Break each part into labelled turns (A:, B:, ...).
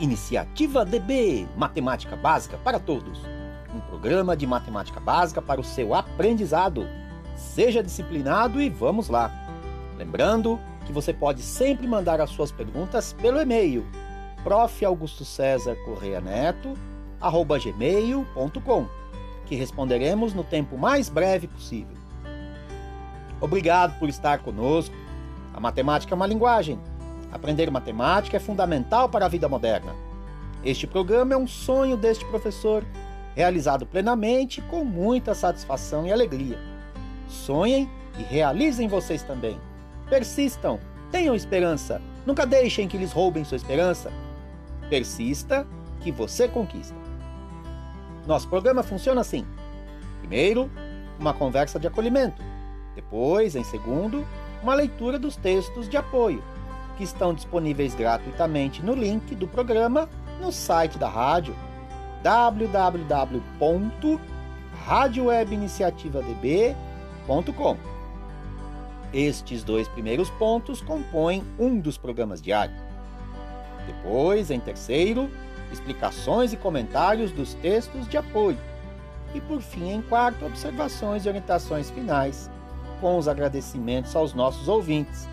A: Iniciativa DB Matemática Básica para Todos um programa de matemática básica para o seu aprendizado. Seja disciplinado e vamos lá! Lembrando que você pode sempre mandar as suas perguntas pelo e-mail gmail.com que responderemos no tempo mais breve possível. Obrigado por estar conosco. A matemática é uma linguagem. Aprender matemática é fundamental para a vida moderna. Este programa é um sonho deste professor, realizado plenamente com muita satisfação e alegria. Sonhem e realizem vocês também. Persistam, tenham esperança, nunca deixem que lhes roubem sua esperança. Persista, que você conquista. Nosso programa funciona assim: primeiro, uma conversa de acolhimento, depois, em segundo, uma leitura dos textos de apoio, que estão disponíveis gratuitamente no link do programa no site da rádio www.radiowebiniciativadb.com. Estes dois primeiros pontos compõem um dos programas diários. Depois, em terceiro, explicações e comentários dos textos de apoio. E por fim, em quarto, observações e orientações finais, com os agradecimentos aos nossos ouvintes.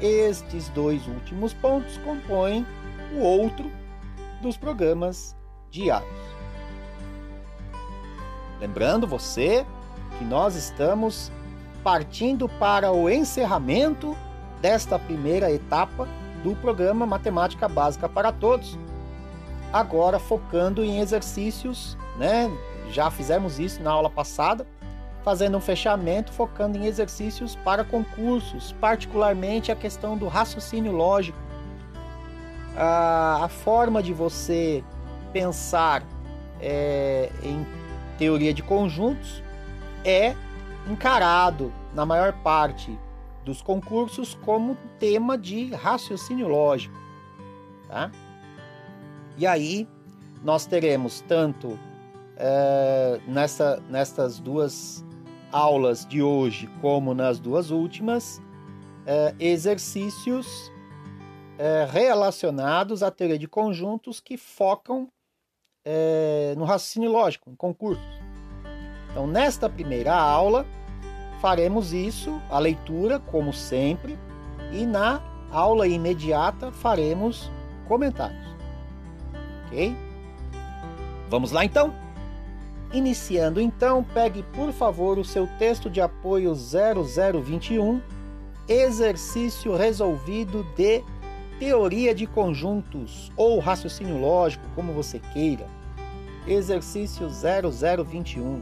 A: Estes dois últimos pontos compõem o outro dos programas diários. Lembrando você que nós estamos partindo para o encerramento desta primeira etapa do programa Matemática Básica para Todos. Agora focando em exercícios, né? Já fizemos isso na aula passada, fazendo um fechamento focando em exercícios para concursos, particularmente a questão do raciocínio lógico. A, a forma de você pensar é, em teoria de conjuntos é encarado na maior parte dos concursos como tema de raciocínio lógico, tá? E aí nós teremos tanto é, nessa, nessas duas aulas de hoje como nas duas últimas é, exercícios é, relacionados à teoria de conjuntos que focam é, no raciocínio lógico, em concursos. Então, nesta primeira aula, faremos isso, a leitura, como sempre, e na aula imediata faremos comentários. Ok? Vamos lá então? Iniciando então, pegue por favor o seu texto de apoio 0021, exercício resolvido de teoria de conjuntos ou raciocínio lógico, como você queira. Exercício 0021.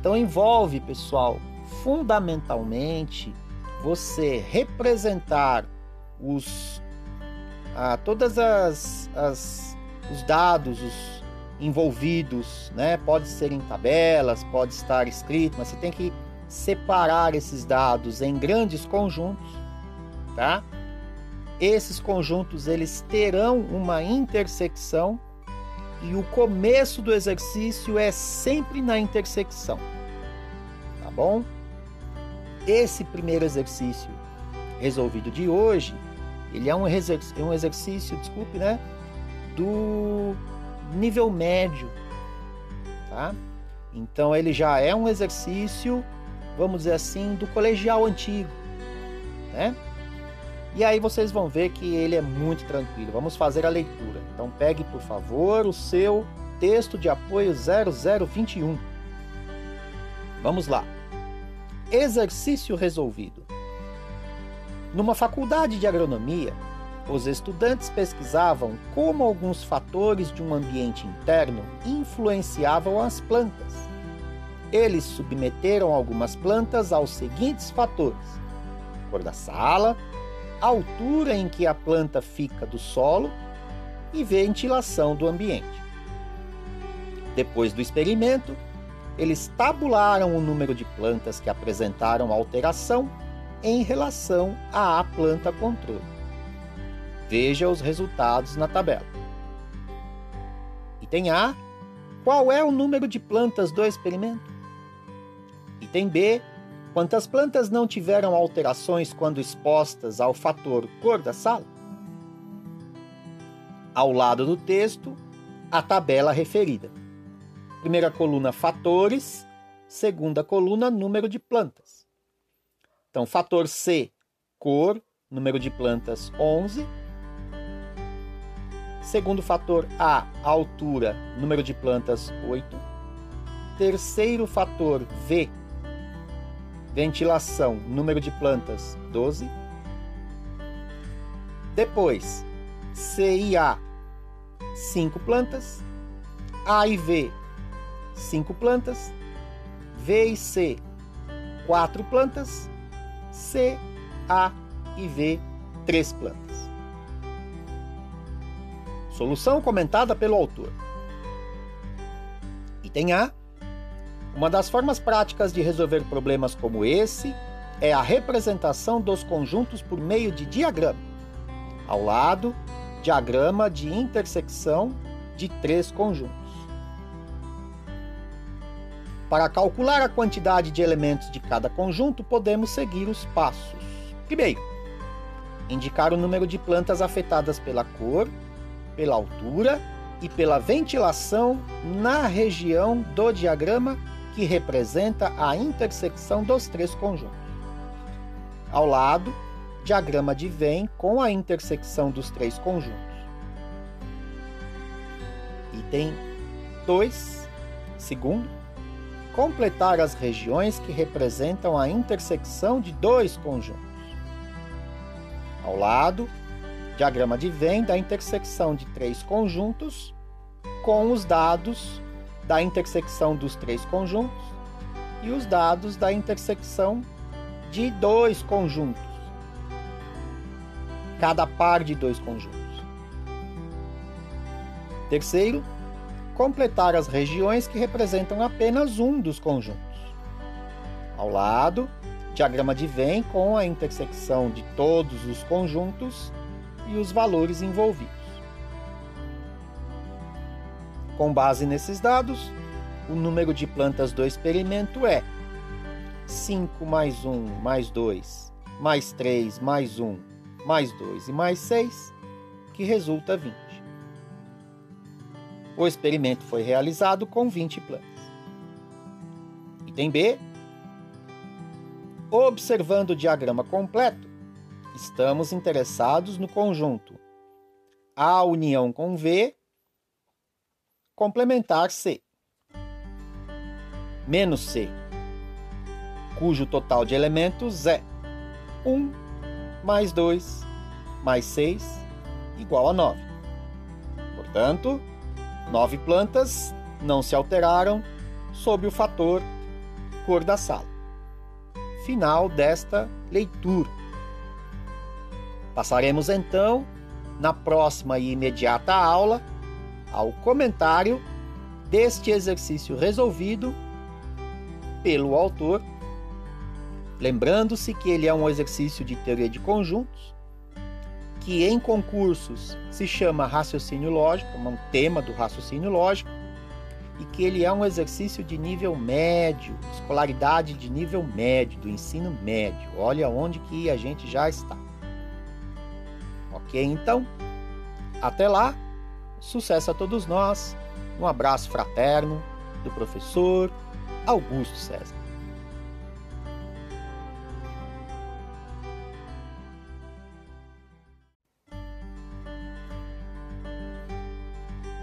A: Então envolve, pessoal, fundamentalmente você representar os ah, todas as, as os dados, os envolvidos, né? Pode ser em tabelas, pode estar escrito, mas você tem que separar esses dados em grandes conjuntos, tá? Esses conjuntos eles terão uma intersecção e o começo do exercício é sempre na intersecção. Tá bom? Esse primeiro exercício resolvido de hoje, ele é um, exercício, desculpe, né, do nível médio, tá? Então ele já é um exercício, vamos dizer assim, do colegial antigo, né? E aí vocês vão ver que ele é muito tranquilo. Vamos fazer a leitura. Então pegue, por favor, o seu texto de apoio 0021. Vamos lá. Exercício resolvido. Numa faculdade de agronomia, os estudantes pesquisavam como alguns fatores de um ambiente interno influenciavam as plantas. Eles submeteram algumas plantas aos seguintes fatores: cor da sala, altura em que a planta fica do solo e ventilação do ambiente. Depois do experimento, eles tabularam o número de plantas que apresentaram alteração em relação à planta controle. Veja os resultados na tabela. Item A: qual é o número de plantas do experimento? Item B: Quantas plantas não tiveram alterações quando expostas ao fator cor da sala? ao lado do texto, a tabela referida. Primeira coluna, fatores. Segunda coluna, número de plantas. Então, fator C, cor, número de plantas 11. Segundo fator A, altura, número de plantas 8. Terceiro fator V, ventilação, número de plantas 12. Depois, C e A, 5 plantas. A e V, 5 plantas. V e C, 4 plantas. C, A e V, 3 plantas. Solução comentada pelo autor. Item A. Uma das formas práticas de resolver problemas como esse é a representação dos conjuntos por meio de diagrama. Ao lado, diagrama de intersecção de três conjuntos. Para calcular a quantidade de elementos de cada conjunto, podemos seguir os passos. Primeiro, indicar o número de plantas afetadas pela cor pela altura e pela ventilação na região do diagrama que representa a intersecção dos três conjuntos. Ao lado, diagrama de Venn com a intersecção dos três conjuntos. Item 2, segundo, completar as regiões que representam a intersecção de dois conjuntos. Ao lado, Diagrama de Venn da intersecção de três conjuntos com os dados da intersecção dos três conjuntos e os dados da intersecção de dois conjuntos. Cada par de dois conjuntos. Terceiro, completar as regiões que representam apenas um dos conjuntos. Ao lado, diagrama de Venn com a intersecção de todos os conjuntos e os valores envolvidos. Com base nesses dados, o número de plantas do experimento é 5 mais 1 mais 2 mais 3 mais 1 mais 2 e mais 6, que resulta 20. O experimento foi realizado com 20 plantas. Item B. Observando o diagrama completo, estamos interessados no conjunto A união com V complementar C menos C, cujo total de elementos é 1 mais 2 mais 6 igual a 9. Portanto, nove plantas não se alteraram sob o fator cor da sala. Final desta leitura. Passaremos então, na próxima e imediata aula, ao comentário deste exercício resolvido pelo autor, lembrando-se que ele é um exercício de teoria de conjuntos, que em concursos se chama raciocínio lógico, é um tema do raciocínio lógico, e que ele é um exercício de nível médio, escolaridade de nível médio, do ensino médio. Olha onde que a gente já está. Ok, então? Até lá, sucesso a todos nós. Um abraço fraterno do professor Augusto César.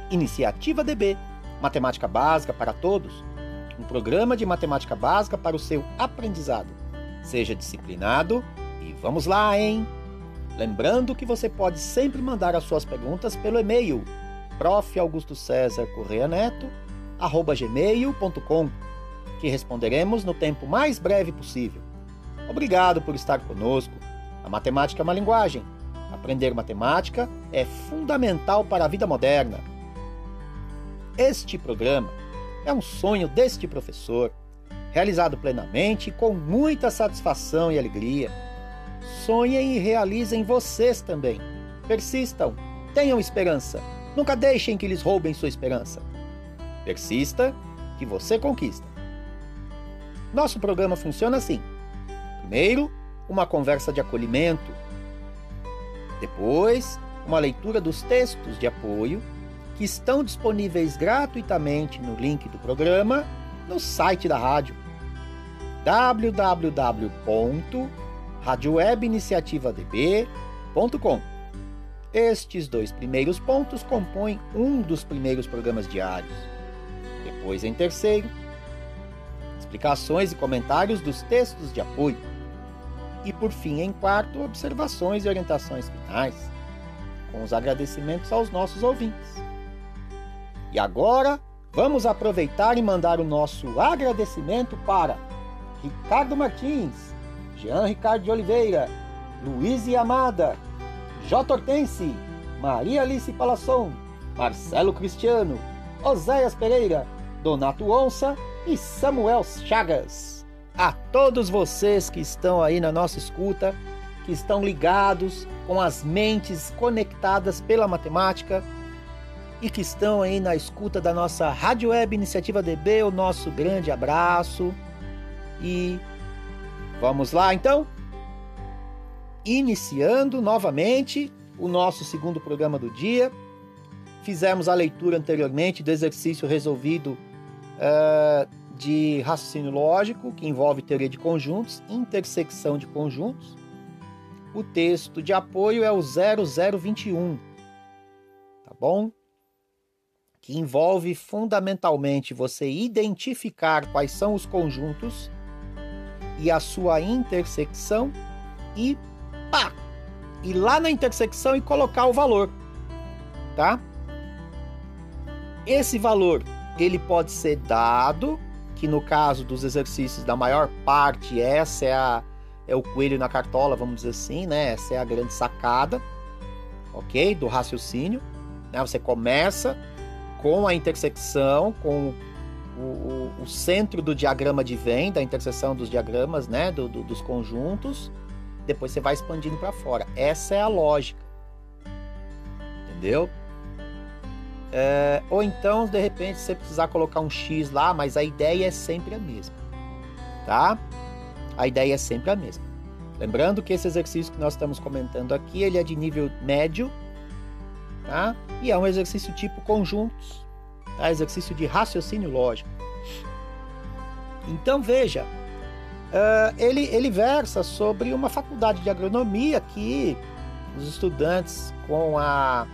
A: Iniciativa DB Matemática Básica para Todos um programa de matemática básica para o seu aprendizado. Seja disciplinado e vamos lá, hein? Lembrando que você pode sempre mandar as suas perguntas pelo e-mail gmail.com que responderemos no tempo mais breve possível. Obrigado por estar conosco. A matemática é uma linguagem. Aprender matemática é fundamental para a vida moderna. Este programa é um sonho deste professor, realizado plenamente com muita satisfação e alegria Sonhem e realizem vocês também. Persistam, tenham esperança. Nunca deixem que lhes roubem sua esperança. Persista, que você conquista. Nosso programa funciona assim: primeiro, uma conversa de acolhimento. Depois, uma leitura dos textos de apoio que estão disponíveis gratuitamente no link do programa no site da rádio www.radiowebiniciativadb.com. Estes dois primeiros pontos compõem um dos primeiros programas diários. Depois, em terceiro, explicações e comentários dos textos de apoio. E por fim, em quarto, observações e orientações finais, com os agradecimentos aos nossos ouvintes. E agora, vamos aproveitar e mandar o nosso agradecimento para Ricardo Martins, Jean Ricardo de Oliveira, Luiz Amada, J. Hortense, Maria Alice Palasson, Marcelo Cristiano, Oséias Pereira, Donato Onça e Samuel Chagas. A todos vocês que estão aí na nossa escuta, que estão ligados com as mentes conectadas pela matemática e que estão aí na escuta da nossa Rádio Web Iniciativa DB, o nosso grande abraço. E vamos lá então? Iniciando novamente o nosso segundo programa do dia. Fizemos a leitura anteriormente do exercício resolvido uh, de raciocínio lógico, que envolve teoria de conjuntos, intersecção de conjuntos. O texto de apoio é o 0021, tá bom? Que envolve fundamentalmente você identificar quais são os conjuntos e a sua intersecção e pá, ir lá na intersecção e colocar o valor, tá? Esse valor ele pode ser dado, que no caso dos exercícios da maior parte, essa é, a, é o coelho na cartola, vamos dizer assim, né? Essa é a grande sacada, ok? Do raciocínio. Né? Você começa com a intersecção, com o, o, o, centro do diagrama de Venn, da interseção dos diagramas, né? Do, do, dos conjuntos. Depois você vai expandindo para fora. Essa é a lógica. Entendeu? É, ou então, de repente, você precisar colocar um X lá, mas a ideia é sempre a mesma. Tá? A ideia é sempre a mesma. Lembrando que esse exercício que nós estamos comentando aqui, ele é de nível médio, tá? E é um exercício tipo conjuntos, tá? Exercício de raciocínio lógico. Então, veja, uh, ele, ele versa sobre uma faculdade de agronomia que os estudantes com a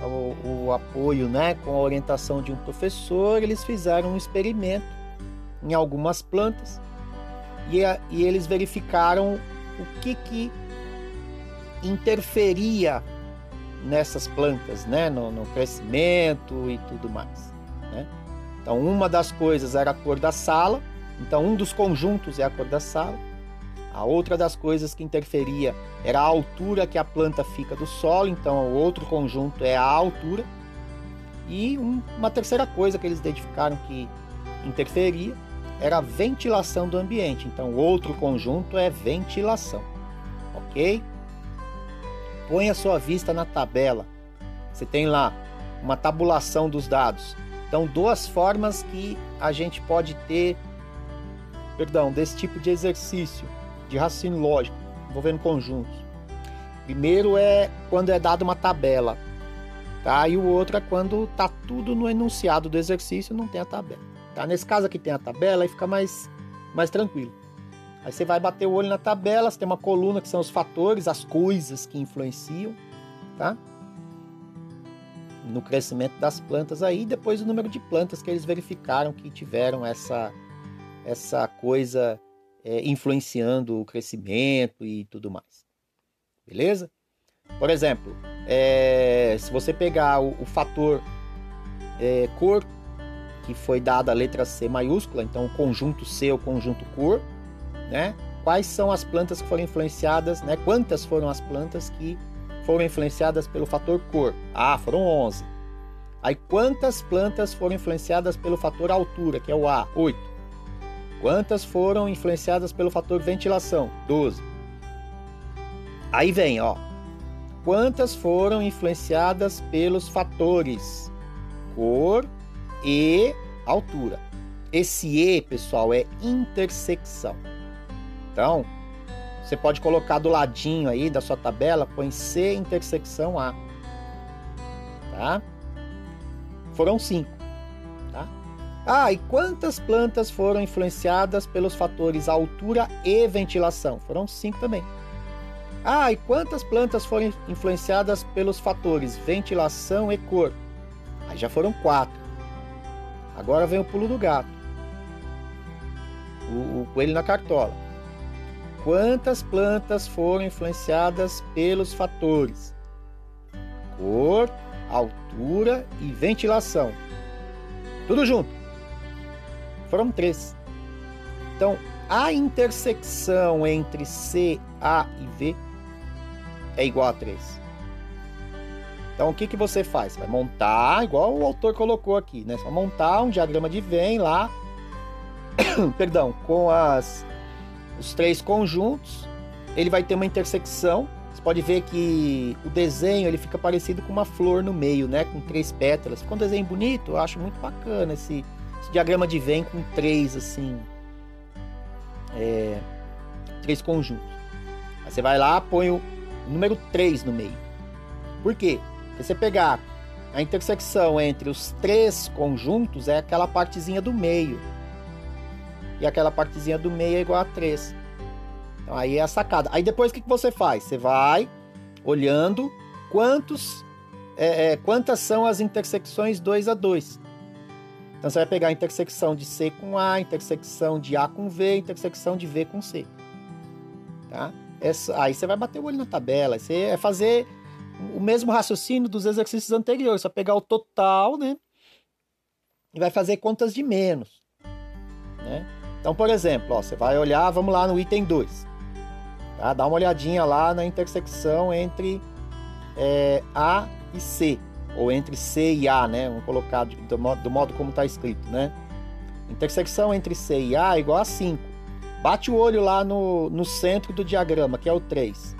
A: o, o apoio, né, com a orientação de um professor, eles fizeram um experimento em algumas plantas e, a, e eles verificaram o que, que interferia nessas plantas, né, no, no crescimento e tudo mais. Né? Então, uma das coisas era a cor da sala, então um dos conjuntos é a cor da sala. A outra das coisas que interferia era a altura que a planta fica do solo, então o outro conjunto é a altura. E um, uma terceira coisa que eles identificaram que interferia era a ventilação do ambiente. Então outro conjunto é ventilação. OK? Põe a sua vista na tabela. Você tem lá uma tabulação dos dados. Então, duas formas que a gente pode ter, perdão, desse tipo de exercício de raciocínio lógico, envolvendo conjuntos. Primeiro é quando é dada uma tabela, tá? E o outro é quando tá tudo no enunciado do exercício, não tem a tabela. Tá? Nesse caso aqui tem a tabela, aí fica mais, mais tranquilo. Aí você vai bater o olho na tabela, você tem uma coluna que são os fatores, as coisas que influenciam, tá? No crescimento das plantas aí, depois o número de plantas que eles verificaram que tiveram essa, essa coisa é, influenciando o crescimento e tudo mais. Beleza? Por exemplo, é, se você pegar o, o fator é, cor, que foi dada a letra C maiúscula, então o conjunto C é o conjunto cor, né? Quais são as plantas que foram influenciadas, né? Quantas foram as plantas que foram influenciadas pelo fator cor? Ah, foram 11. Aí quantas plantas foram influenciadas pelo fator altura, que é o A? 8. Quantas foram influenciadas pelo fator ventilação? 12. Aí vem, ó. Quantas foram influenciadas pelos fatores cor e altura? Esse E, pessoal, é intersecção. Então, Você pode colocar do ladinho aí da sua tabela, põe C intersecção A. Tá? Foram cinco. Tá? Ah, e quantas plantas foram influenciadas pelos fatores altura e ventilação? Foram cinco também. Ah, e quantas plantas foram influenciadas pelos fatores ventilação e cor? Aí já foram quatro. Agora vem o pulo do gato. O, o coelho na cartola. Quantas plantas foram influenciadas pelos fatores cor, altura e ventilação? Tudo junto. Foram três. Então, a intersecção entre C, A e V é igual a 3. Então o que, que você faz? Vai montar, igual o autor colocou aqui, né? Vai montar um diagrama de Venn lá, perdão, com as, os três conjuntos. Ele vai ter uma intersecção. Você pode ver que o desenho ele fica parecido com uma flor no meio, né? Com três pétalas. Ficou um desenho bonito, eu acho muito bacana esse, esse diagrama de Venn com três, assim, é, três conjuntos. Aí você vai lá, põe o número 3 no meio. Por quê? Porque você pegar a intersecção entre os três conjuntos é aquela partezinha do meio. E aquela partezinha do meio é igual a 3. Então aí é a sacada. Aí depois o que, que você faz? Você vai olhando quantos, é, é, quantas são as intersecções 2 a 2. Então você vai pegar a intersecção de C com A, intersecção de A com V, intersecção de V com C. Tá? Essa, aí você vai bater o olho na tabela. Você é fazer o mesmo raciocínio dos exercícios anteriores. Só pegar o total, né? E vai fazer contas de menos. Né? Então, por exemplo, ó, você vai olhar, vamos lá no item 2. Tá? Dá uma olhadinha lá na intersecção entre é, A e C. Ou entre C e A, né? Vamos colocar do modo, do modo como está escrito, né? Intersecção entre C e A é igual a 5. Bate o olho lá no, no centro do diagrama, que é o 3.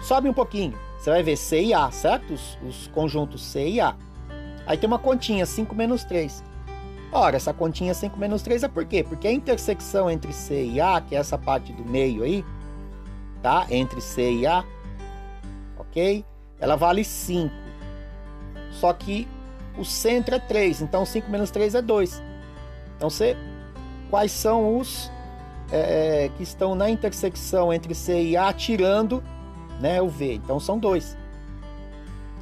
A: Sobe um pouquinho, você vai ver C e A, certo? Os, os conjuntos C e A. Aí tem uma continha, 5 menos 3. Ora, essa continha 5 menos 3 é por quê? Porque a intersecção entre C e A, que é essa parte do meio aí, tá? Entre C e A, ok? Ela vale 5. Só que o centro é 3, então 5 menos 3 é 2. Então, você, quais são os é, é, que estão na intersecção entre C e A, tirando né, o V. Então são dois.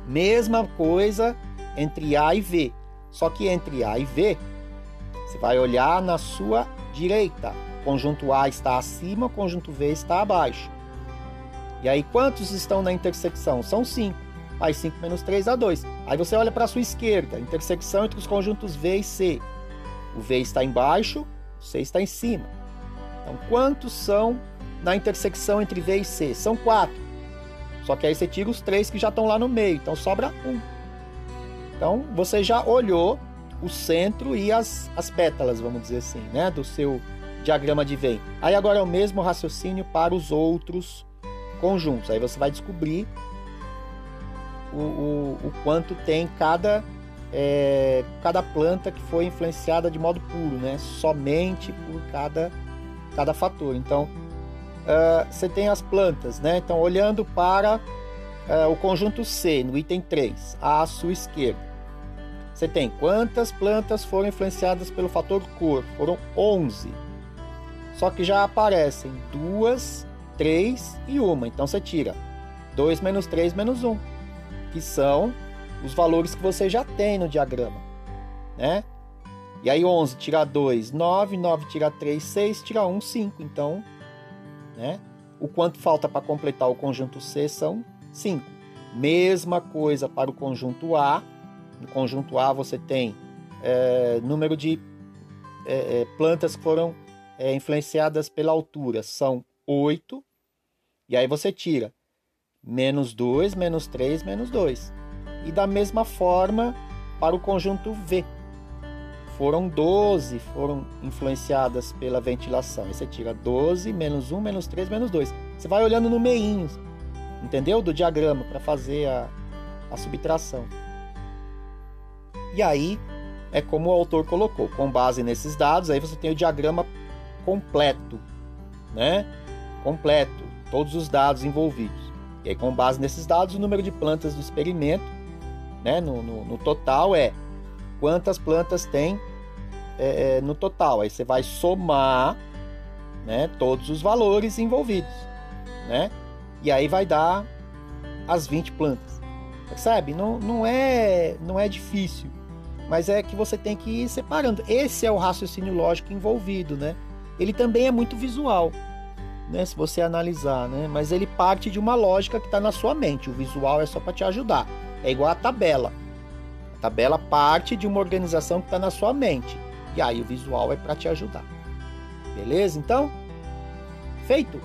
A: Mesma coisa entre A e V. Só que entre A e V, você vai olhar na sua direita. Conjunto A está acima, conjunto V está abaixo. E aí, quantos estão na intersecção? São cinco. Aí 5 menos 3 dá 2. Aí você olha para a sua esquerda, intersecção entre os conjuntos V e C. O V está embaixo, o C está em cima. Então, quantos são na intersecção entre V e C? São quatro. Só que aí você tira os três que já estão lá no meio, então sobra um. Então, você já olhou o centro e as, as pétalas, vamos dizer assim, né, do seu diagrama de Venn. Aí agora é o mesmo raciocínio para os outros conjuntos. Aí você vai descobrir o, o, o quanto tem cada, é, cada planta que foi influenciada de modo puro, né? Somente por cada cada fator. Então, uh, você tem as plantas, né? Então, olhando para uh, o conjunto C, no item 3, à sua esquerda, você tem quantas plantas foram influenciadas pelo fator cor? Foram 11. Só que já aparecem duas, três e uma. Então, você tira 2 menos 3 menos 1, que são os valores que você já tem no diagrama, né? E aí 11 tira 2, 9, 9 tira 3, 6, tira 1, 5. Então, né? O quanto falta para completar o conjunto C são 5. Mesma coisa para o conjunto A. No conjunto A você tem é, número de é, é, plantas que foram é, influenciadas pela altura, são 8. E aí você tira menos 2, menos 3, menos 2. E da mesma forma para o conjunto V foram 12 foram influenciadas pela ventilação. Aí você tira 12 menos 1 menos 3 menos 2. Você vai olhando no meinho, entendeu? Do diagrama para fazer a, a subtração. E aí é como o autor colocou, com base nesses dados, aí você tem o diagrama completo, né? Completo. todos os dados envolvidos. E aí, com base nesses dados, o número de plantas do experimento, né, no, no, no total, é quantas plantas tem é, é, no total. Aí você vai somar né, todos os valores envolvidos. Né? E aí vai dar as 20 plantas. Percebe? Não, não, é, não é difícil. Mas é que você tem que ir separando. Esse é o raciocínio lógico envolvido, né? Ele também é muito visual, né? Se você analisar, né? Mas ele parte de uma lógica que está na sua mente. O visual é só para te ajudar. É igual a tabela. A tabela parte de uma organização que está na sua mente. E aí o visual é para te ajudar. Beleza? Então, feito.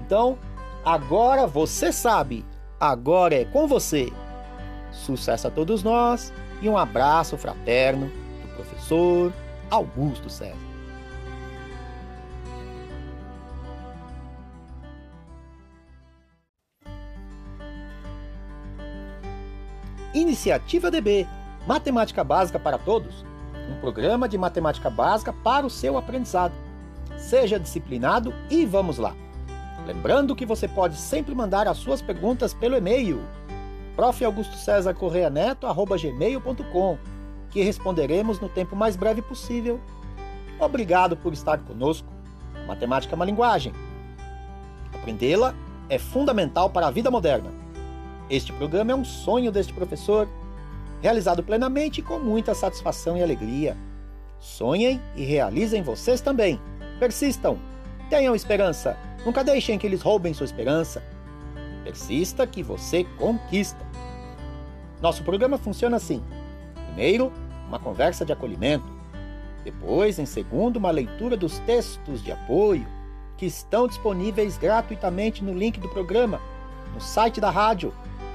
A: Então, agora você sabe. Agora é com você. Sucesso a todos nós e um abraço fraterno do professor Augusto César. Iniciativa DB Matemática Básica para Todos um programa de matemática básica para o seu aprendizado. Seja disciplinado e vamos lá! Lembrando que você pode sempre mandar as suas perguntas pelo e-mail prof. Augusto César Correia Neto, gmail.com, que responderemos no tempo mais breve possível. Obrigado por estar conosco. Matemática é uma linguagem. Aprendê-la é fundamental para a vida moderna. Este programa é um sonho deste professor realizado plenamente com muita satisfação e alegria. Sonhem e realizem vocês também. Persistam. Tenham esperança. Nunca deixem que eles roubem sua esperança. Persista que você conquista. Nosso programa funciona assim: primeiro, uma conversa de acolhimento. Depois, em segundo, uma leitura dos textos de apoio que estão disponíveis gratuitamente no link do programa no site da rádio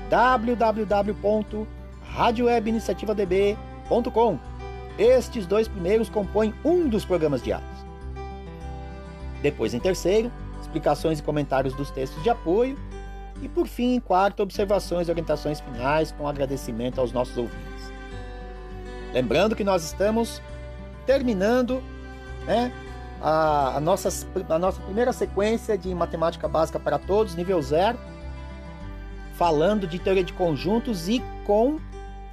A: www radiowebiniciativadb.com. Estes dois primeiros compõem um dos programas diários. Depois, em terceiro, explicações e comentários dos textos de apoio. E, por fim, quarto, observações e orientações finais com agradecimento aos nossos ouvintes. Lembrando que nós estamos terminando né, a, a, nossa, a nossa primeira sequência de matemática básica para todos, nível zero, falando de teoria de conjuntos e com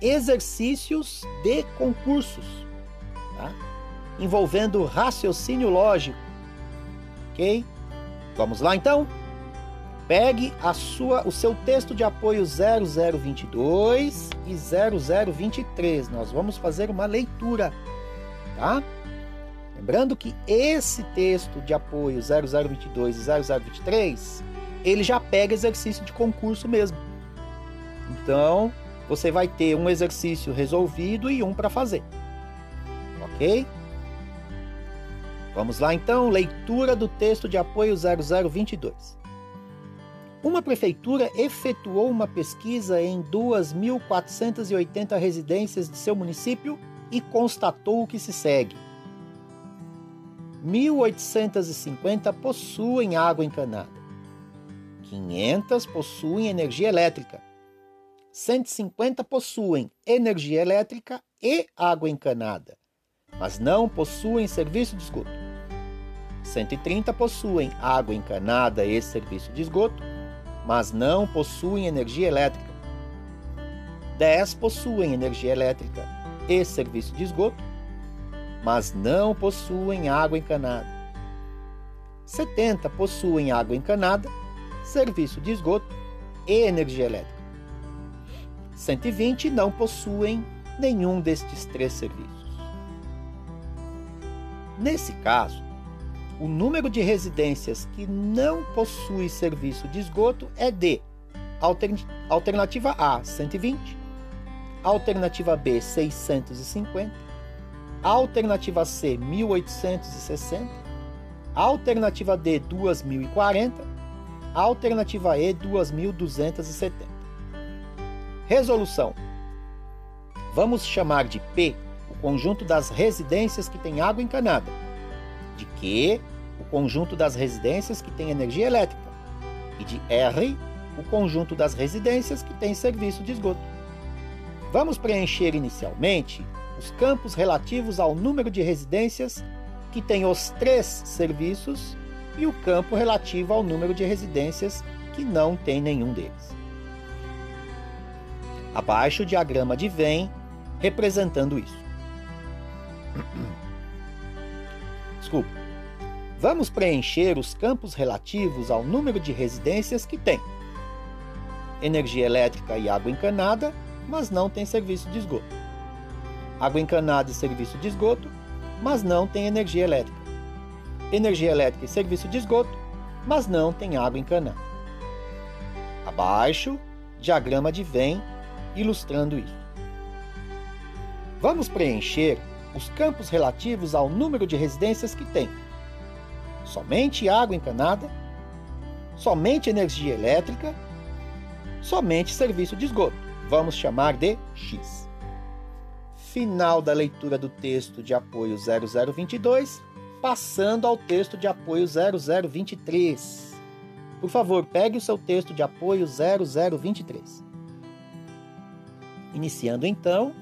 A: exercícios de concursos, tá? envolvendo raciocínio lógico. Ok? Vamos lá então? Pegue a sua, o seu texto de apoio 0022 e 0023. Nós vamos fazer uma leitura, tá? Lembrando que esse texto de apoio 0022 e 0023, ele já pega exercício de concurso mesmo. Então, você vai ter um exercício resolvido e um para fazer. Ok? Vamos lá então, leitura do texto de apoio 0022. Uma prefeitura efetuou uma pesquisa em 2.480 residências de seu município e constatou o que se segue. 1.850 possuem água encanada. 500 possuem energia elétrica 150 possuem energia elétrica e água encanada, mas não possuem serviço de esgoto. 130 possuem água encanada e serviço de esgoto, mas não possuem energia elétrica. 10 possuem energia elétrica e serviço de esgoto, mas não possuem água encanada. 70 possuem água encanada, serviço de esgoto e energia elétrica. 120 não possuem nenhum destes três serviços. Nesse caso, o número de residências que não possui serviço de esgoto é de alternativa A 120, alternativa B 650, alternativa C 1860, alternativa D 2040, alternativa E 2270. Resolução. Vamos chamar de P o conjunto das residências que tem água encanada, de Q o conjunto das residências que tem energia elétrica e de R o conjunto das residências que tem serviço de esgoto. Vamos preencher inicialmente os campos relativos ao número de residências que têm os três serviços e o campo relativo ao número de residências que não tem nenhum deles. Abaixo o diagrama de Venn representando isso. Desculpa. Vamos preencher os campos relativos ao número de residências que tem. Energia elétrica e água encanada, mas não tem serviço de esgoto. Água encanada e serviço de esgoto, mas não tem energia elétrica. Energia elétrica e serviço de esgoto, mas não tem água encanada. Abaixo, diagrama de Venn ilustrando isso. Vamos preencher os campos relativos ao número de residências que tem. Somente água encanada, somente energia elétrica, somente serviço de esgoto. Vamos chamar de X. Final da leitura do texto de apoio 0022, passando ao texto de apoio 0023. Por favor, pegue o seu texto de apoio 0023. Iniciando então,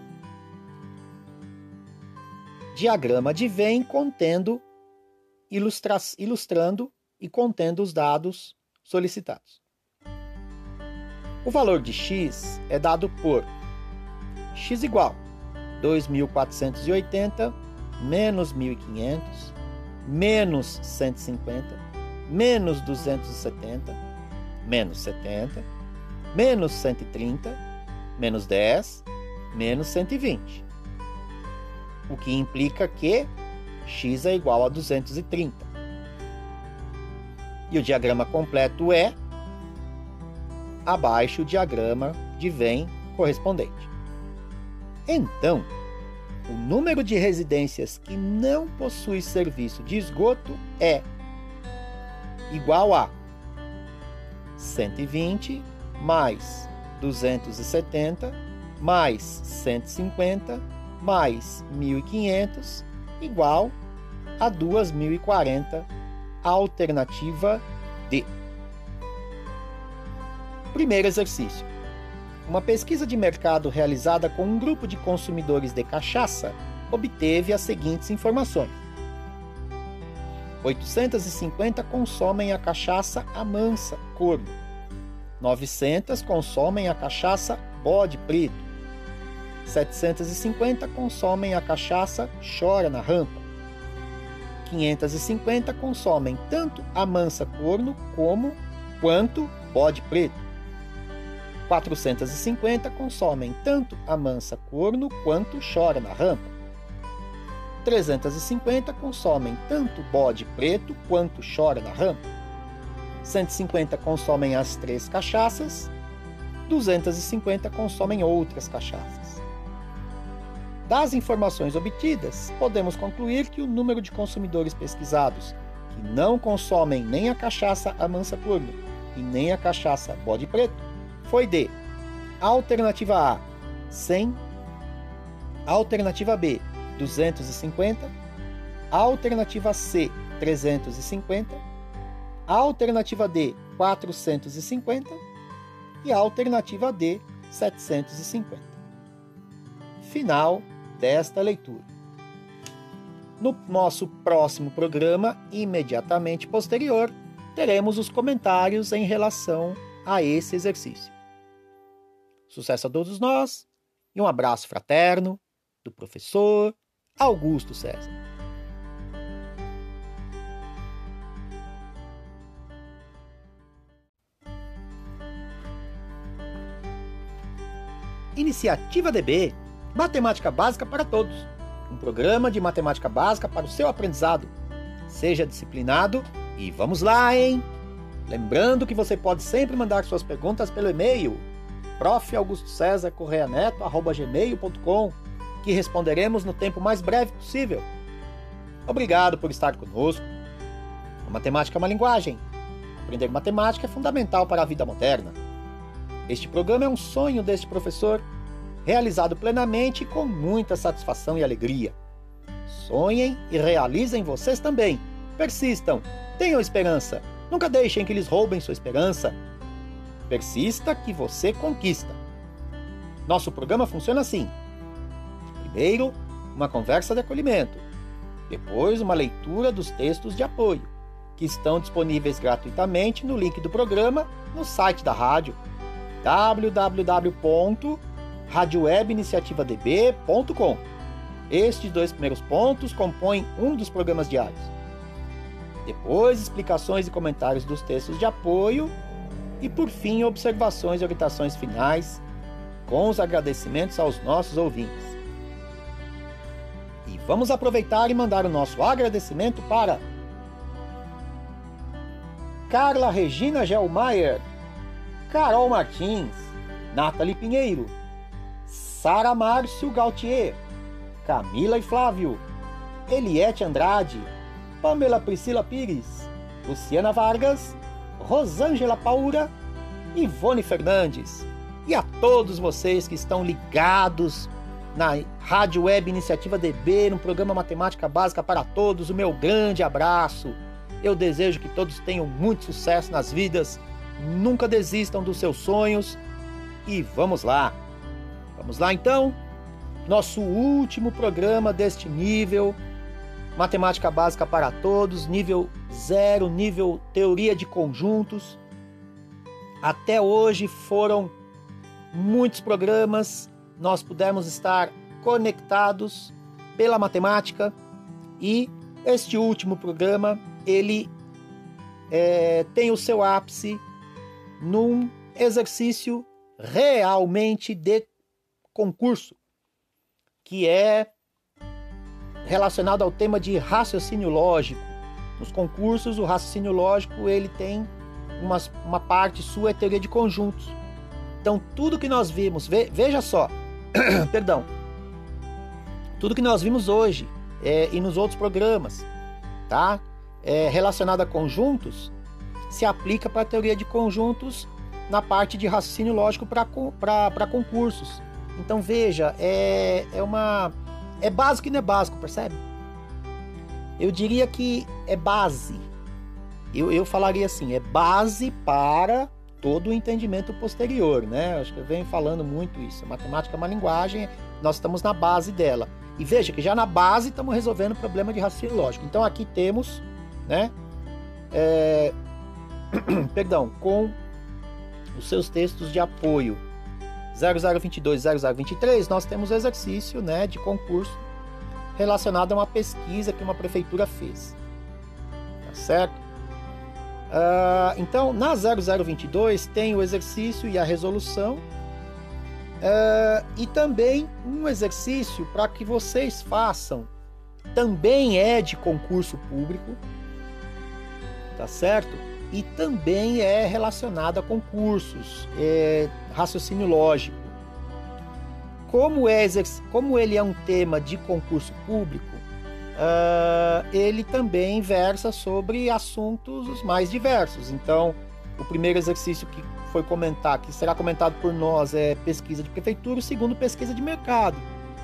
A: diagrama de Venn contendo, ilustra ilustrando e contendo os dados solicitados. O valor de x é dado por x igual 2.480 menos 1.500 menos 150 menos 270 menos 70 menos 130 menos 10, menos 120. O que implica que x é igual a 230. E o diagrama completo é abaixo o diagrama de Venn correspondente. Então, o número de residências que não possui serviço de esgoto é igual a 120 mais 270 mais 150 mais 1.500 igual a 2.040, alternativa D. Primeiro exercício. Uma pesquisa de mercado realizada com um grupo de consumidores de cachaça obteve as seguintes informações: 850 consomem a cachaça Amansa Corvo 900 consomem a cachaça bode preto. 750 consomem a cachaça chora na rampa. 550 consomem tanto a mansa corno como quanto bode preto. 450 consomem tanto a mansa corno quanto chora na rampa. 350 consomem tanto bode preto quanto chora na rampa. 150 consomem as três cachaças, 250 consomem outras cachaças. Das informações obtidas, podemos concluir que o número de consumidores pesquisados que não consomem nem a cachaça Amansa Curva e nem a cachaça Bode Preto foi de Alternativa A 100, Alternativa B 250, Alternativa C 350 a alternativa D 450 e alternativa D 750. Final desta leitura. No nosso próximo programa, imediatamente posterior, teremos os comentários em relação a esse exercício. Sucesso a todos nós e um abraço fraterno do professor Augusto César. Iniciativa DB Matemática Básica para Todos um programa de matemática básica para o seu aprendizado. Seja disciplinado e vamos lá, hein? Lembrando que você pode sempre mandar suas perguntas pelo e-mail profaugustocesarcorreaneto.gmail.com que responderemos no tempo mais breve possível. Obrigado por estar conosco. A matemática é uma linguagem. Aprender matemática é fundamental para a vida moderna. Este programa é um sonho deste professor, realizado plenamente com muita satisfação e alegria. Sonhem e realizem vocês também. Persistam, tenham esperança. Nunca deixem que lhes roubem sua esperança. Persista que você conquista. Nosso programa funciona assim: primeiro, uma conversa de acolhimento, depois, uma leitura dos textos de apoio, que estão disponíveis gratuitamente no link do programa no site da rádio www.radiowebiniciativadb.com. Estes dois primeiros pontos compõem um dos programas diários. Depois, explicações e comentários dos textos de apoio e, por fim, observações e orientações finais com os agradecimentos aos nossos ouvintes. E vamos aproveitar e mandar o nosso agradecimento para Carla Regina Gelmaier, Carol Martins, Nathalie Pinheiro, Sara Márcio Gautier, Camila e Flávio, Eliette Andrade, Pamela Priscila Pires, Luciana Vargas, Rosângela Paura, Ivone Fernandes e a todos vocês que estão ligados na Rádio Web Iniciativa DB, no programa Matemática Básica para Todos, o meu grande abraço. Eu desejo que todos tenham muito sucesso nas vidas, nunca desistam dos seus sonhos e vamos lá. Vamos lá então? Nosso último programa deste nível, Matemática Básica para Todos, nível zero, nível Teoria de Conjuntos. Até hoje foram muitos programas, nós pudemos estar conectados pela matemática e este último programa ele é, tem o seu ápice num exercício realmente de concurso, que é relacionado ao tema de raciocínio lógico. Nos concursos, o raciocínio lógico ele tem uma, uma parte sua é teoria de conjuntos. Então, tudo que nós vimos, ve, veja só, perdão, tudo que nós vimos hoje é, e nos outros programas, tá? É, relacionado a conjuntos, se aplica para a teoria de conjuntos na parte de raciocínio lógico para concursos. Então veja, é, é uma. É básico e não é básico, percebe? Eu diria que é base. Eu, eu falaria assim, é base para todo o entendimento posterior, né? Acho que eu venho falando muito isso. Matemática é uma linguagem, nós estamos na base dela. E veja que já na base estamos resolvendo o problema de raciocínio lógico. Então aqui temos, né? É, perdão, com os seus textos de apoio 0022 0023, nós temos o exercício né, de concurso relacionado a uma pesquisa que uma prefeitura fez. Tá certo? Uh, então, na 0022 tem o exercício e a resolução, uh, e também um exercício para que vocês façam, também é de concurso público, tá certo? E também é relacionado a concursos, é, raciocínio lógico. Como, é, como ele é um tema de concurso público, uh, ele também versa sobre assuntos mais diversos. Então, o primeiro exercício que foi comentar, que será comentado por nós, é pesquisa de prefeitura, o segundo, pesquisa de mercado,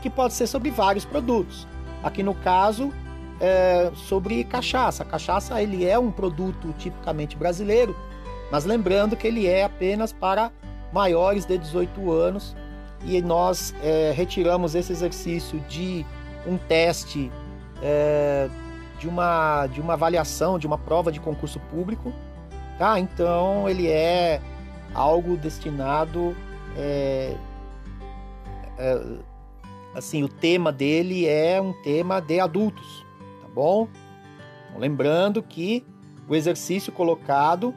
A: que pode ser sobre vários produtos. Aqui no caso, é, sobre cachaça. Cachaça ele é um produto tipicamente brasileiro, mas lembrando que ele é apenas para maiores de 18 anos e nós é, retiramos esse exercício de um teste é, de, uma, de uma avaliação, de uma prova de concurso público. Tá? Então ele é algo destinado. É, é, assim, o tema dele é um tema de adultos bom? Lembrando que o exercício colocado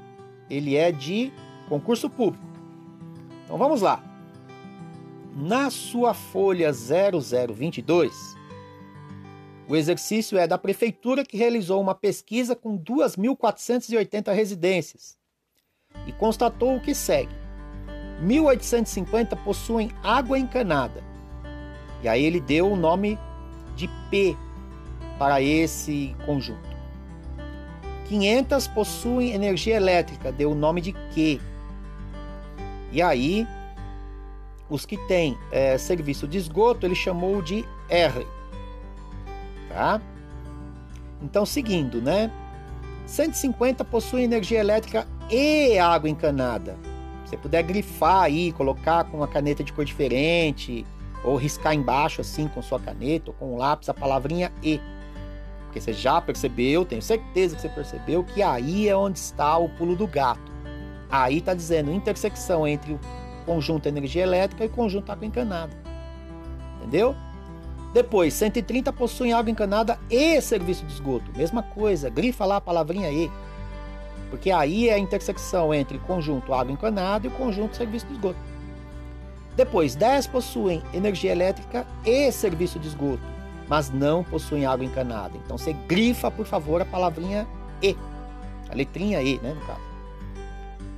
A: ele é de concurso público. Então vamos lá. Na sua folha 0022, o exercício é da prefeitura que realizou uma pesquisa com 2.480 residências e constatou o que segue: 1.850 possuem água encanada. E aí ele deu o nome de P para esse conjunto. 500 possuem energia elétrica, deu o nome de Q. E aí, os que têm é, serviço de esgoto, ele chamou de R. Tá? Então, seguindo, né? 150 possuem energia elétrica e água encanada. Se você puder grifar aí, colocar com uma caneta de cor diferente, ou riscar embaixo assim com sua caneta ou com um lápis a palavrinha E. porque você já percebeu, tenho certeza que você percebeu, que aí é onde está o pulo do gato. Aí está dizendo intersecção entre o conjunto energia elétrica e o conjunto água encanada. Entendeu? Depois, 130 possuem água encanada e serviço de esgoto. Mesma coisa, grifa lá a palavrinha E. Porque aí é a intersecção entre o conjunto água encanada e o conjunto serviço de esgoto. Depois, 10 possuem energia elétrica e serviço de esgoto, mas não possuem água encanada. Então você grifa, por favor, a palavrinha E. A letrinha E, né, no caso.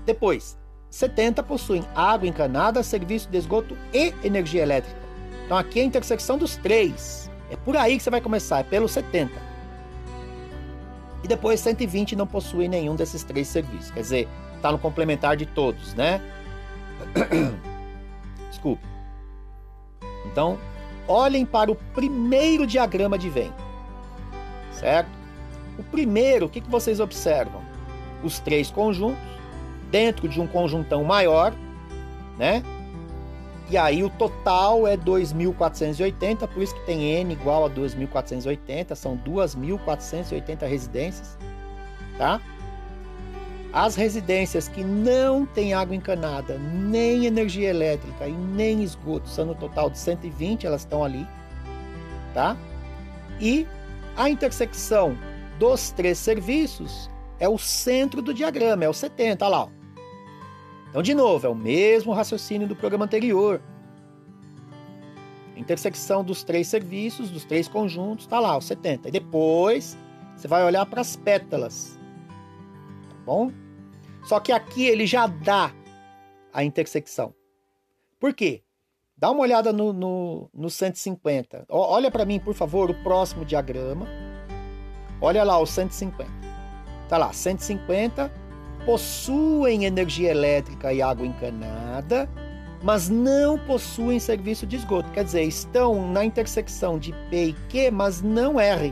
A: Depois, 70 possuem água encanada, serviço de esgoto e energia elétrica. Então aqui é a intersecção dos três. É por aí que você vai começar, é pelo 70. E depois 120 não possui nenhum desses três serviços. Quer dizer, está no complementar de todos, né? Desculpe. Então, olhem para o primeiro diagrama de Venn. Certo? O primeiro, o que, que vocês observam? Os três conjuntos dentro de um conjuntão maior, né? E aí o total é 2.480, por isso que tem N igual a 2.480, são 2.480 residências, tá? As residências que não têm água encanada, nem energia elétrica e nem esgoto, são no total de 120, elas estão ali, tá? E a intersecção dos três serviços é o centro do diagrama, é o 70, olha lá. Ó. Então, de novo, é o mesmo raciocínio do programa anterior. Intersecção dos três serviços, dos três conjuntos, está lá, o 70. E depois você vai olhar para as pétalas. Bom? Só que aqui ele já dá a intersecção. Por quê? Dá uma olhada no, no, no 150. Olha para mim, por favor, o próximo diagrama. Olha lá o 150. Tá lá, 150 possuem energia elétrica e água encanada, mas não possuem serviço de esgoto. Quer dizer, estão na intersecção de P e Q, mas não R.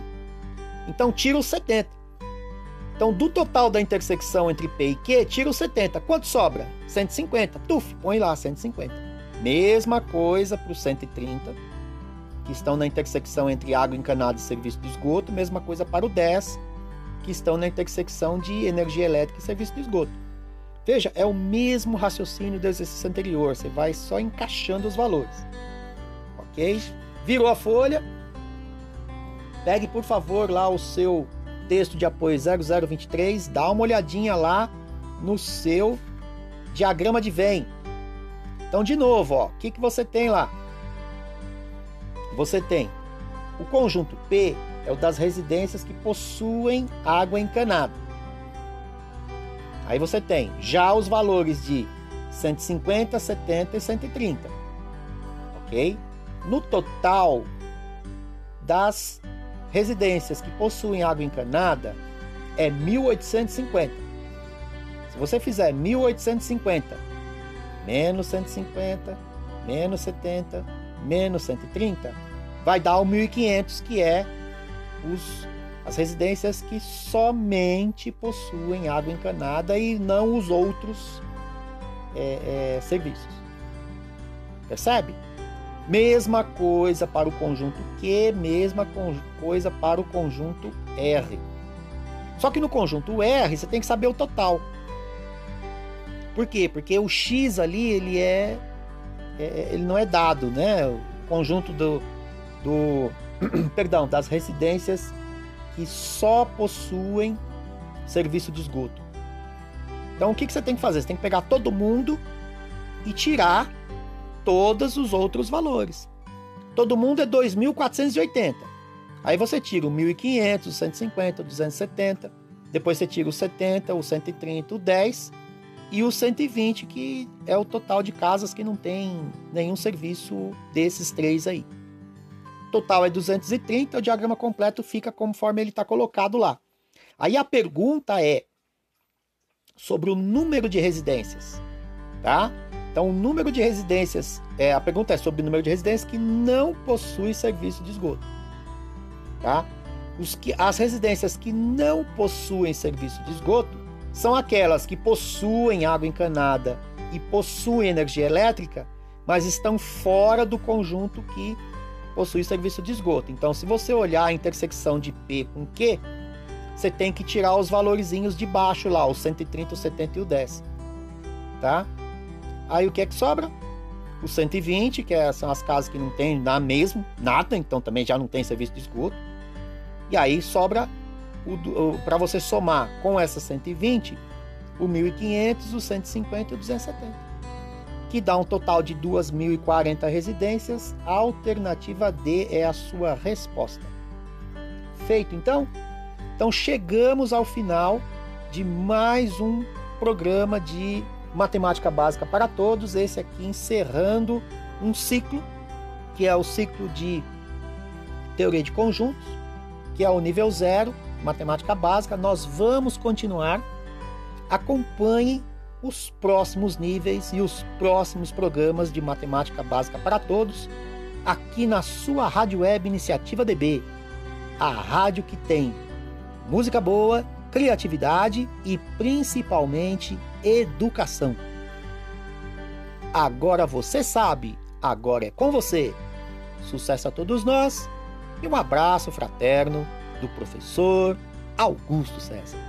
A: Então tira os 70. Então, do total da intersecção entre P e Q, tira os 70. Quanto sobra? 150. Tuf, põe lá 150. Mesma coisa para os 130, que estão na intersecção entre água encanada e serviço de esgoto. Mesma coisa para o 10, que estão na intersecção de energia elétrica e serviço de esgoto. Veja, é o mesmo raciocínio do exercício anterior, você vai só encaixando os valores. Ok? Virou a folha. Pegue, por favor, lá o seu texto de apoio 0023, dá uma olhadinha lá no seu diagrama de Venn. Então, de novo, o que, que você tem lá? Você tem o conjunto P é o das residências que possuem água encanada. Aí você tem já os valores de 150, 70 e 130. Ok? No total das residências que possuem água encanada é 1850. Se você fizer 1850 menos 150, menos 70, menos 130, vai dar o 1500, que é os, as residências que somente possuem água encanada e não os outros é, é, serviços. Percebe? Mesma coisa para o conjunto Q, mesma coisa para o conjunto R. Só que no conjunto R você tem que saber o total. Por quê? Porque o X ali ele é, é ele não é dado, né? O conjunto do, do perdão, das residências que só possuem serviço de esgoto. Então o que, que você tem que fazer? Você tem que pegar todo mundo e tirar todos os outros valores. Todo mundo é 2.480. Aí você tira o 1.500, o 150, o 270. Depois você tira o 70, o 130, o 10 e o 120, que é o total de casas que não tem nenhum serviço desses três aí total é 230, o diagrama completo fica conforme ele está colocado lá. Aí a pergunta é sobre o número de residências, tá? Então, o número de residências, é, a pergunta é sobre o número de residências que não possui serviço de esgoto, tá? Os que, as residências que não possuem serviço de esgoto são aquelas que possuem água encanada e possuem energia elétrica, mas estão fora do conjunto que possui serviço de esgoto. Então, se você olhar a intersecção de P com Q, você tem que tirar os valorzinhos de baixo lá, o 130, o 70 e o 10. Tá? Aí o que é que sobra? O 120, que é, são as casas que não tem nada mesmo, nada, então também já não tem serviço de esgoto. E aí sobra para você somar com essa 120 o 1.500, o 150 e o 270 que dá um total de 2.040 residências. A alternativa D é a sua resposta. Feito então? Então chegamos ao final de mais um programa de matemática básica para todos, esse aqui encerrando um ciclo, que é o ciclo de teoria de conjuntos, que é o nível zero, matemática básica. Nós vamos continuar. Acompanhe os próximos níveis e os próximos programas de matemática básica para todos aqui na sua rádio web Iniciativa DB, a rádio que tem música boa, criatividade e principalmente educação. Agora você sabe, agora é com você. Sucesso a todos nós e um abraço fraterno do professor Augusto César.